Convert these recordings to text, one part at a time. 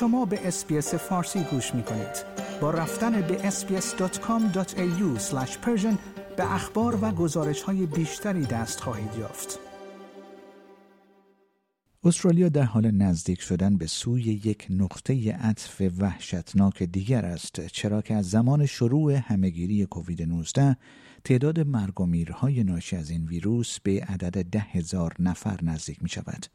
شما به اسپیس فارسی گوش می کنید. با رفتن به sbs.com.au به اخبار و گزارش های بیشتری دست خواهید یافت. استرالیا در حال نزدیک شدن به سوی یک نقطه عطف وحشتناک دیگر است چرا که از زمان شروع همهگیری کووید 19 تعداد مرگ و میرهای ناشی از این ویروس به عدد ده هزار نفر نزدیک می شود.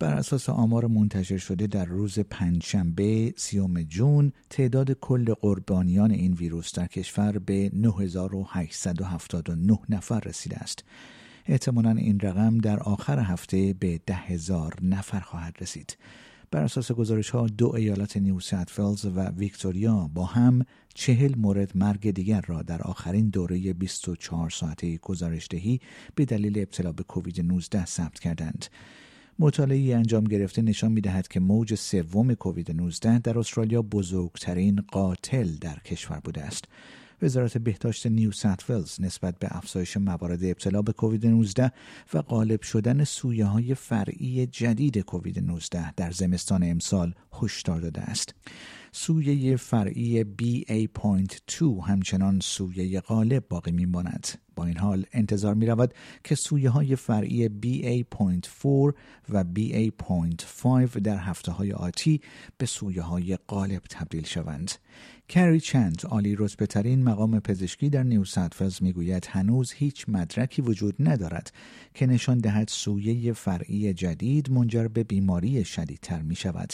بر اساس آمار منتشر شده در روز پنجشنبه سی‌ام جون تعداد کل قربانیان این ویروس در کشور به 9879 نفر رسیده است. احتمالا این رقم در آخر هفته به ده هزار نفر خواهد رسید. بر اساس گزارش ها دو ایالت نیو ساوت ولز و ویکتوریا با هم چهل مورد مرگ دیگر را در آخرین دوره 24 ساعته گزارش دهی به دلیل ابتلا به کووید 19 ثبت کردند. مطالعه انجام گرفته نشان می دهد که موج سوم کووید 19 در استرالیا بزرگترین قاتل در کشور بوده است. وزارت بهداشت نیو سات نسبت به افزایش موارد ابتلا به کووید 19 و غالب شدن سویه های فرعی جدید کووید 19 در زمستان امسال هشدار داده است. سویه فرعی BA.2 همچنان سویه غالب باقی میماند. این حال انتظار می رود که سویه های فرعی BA.4 و BA.5 در هفته های آتی به سویه های غالب تبدیل شوند. کری چند عالی رتبه ترین مقام پزشکی در نیو می می‌گوید هنوز هیچ مدرکی وجود ندارد که نشان دهد سویه فرعی جدید منجر به بیماری شدیدتر می شود.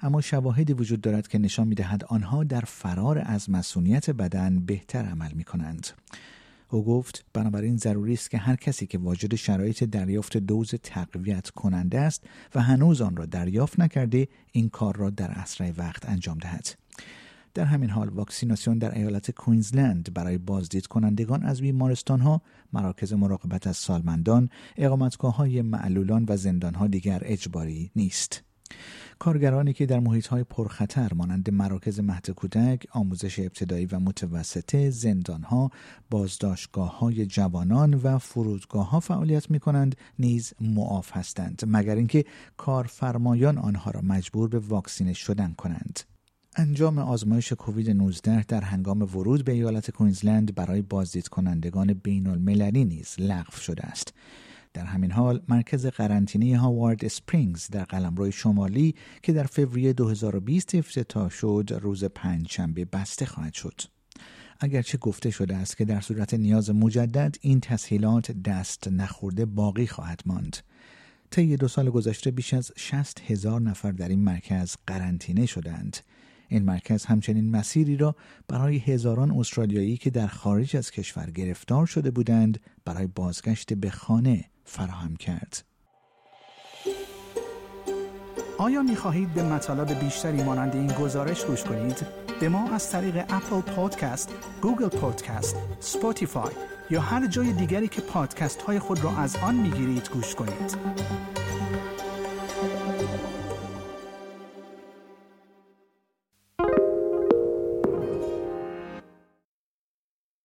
اما شواهدی وجود دارد که نشان می دهد آنها در فرار از مسئولیت بدن بهتر عمل می کنند. او گفت بنابراین ضروری است که هر کسی که واجد شرایط دریافت دوز تقویت کننده است و هنوز آن را دریافت نکرده این کار را در اسرع وقت انجام دهد. در همین حال واکسیناسیون در ایالت کوینزلند برای بازدید کنندگان از بیمارستان ها، مراکز مراقبت از سالمندان، اقامتگاه های معلولان و زندان ها دیگر اجباری نیست. کارگرانی که در محیط های پرخطر مانند مراکز مهد کودک، آموزش ابتدایی و متوسطه، زندان ها، بازداشتگاه های جوانان و فرودگاه ها فعالیت می کنند نیز معاف هستند مگر اینکه کارفرمایان آنها را مجبور به واکسینه شدن کنند. انجام آزمایش کووید 19 در هنگام ورود به ایالت کوینزلند برای بازدید کنندگان بین المللی نیز لغو شده است. در همین حال مرکز قرنطینه هاوارد اسپرینگز در قلمرو شمالی که در فوریه 2020 افتتاح شد روز پنجشنبه بسته خواهد شد. اگرچه گفته شده است که در صورت نیاز مجدد این تسهیلات دست نخورده باقی خواهد ماند. طی دو سال گذشته بیش از 60 هزار نفر در این مرکز قرنطینه شدند. این مرکز همچنین مسیری را برای هزاران استرالیایی که در خارج از کشور گرفتار شده بودند برای بازگشت به خانه فراهم کرد. آیا می خواهید به مطالب بیشتری مانند این گزارش گوش کنید؟ به ما از طریق اپل پادکست، گوگل پادکست، سپوتیفای یا هر جای دیگری که پادکست های خود را از آن می گیرید گوش کنید.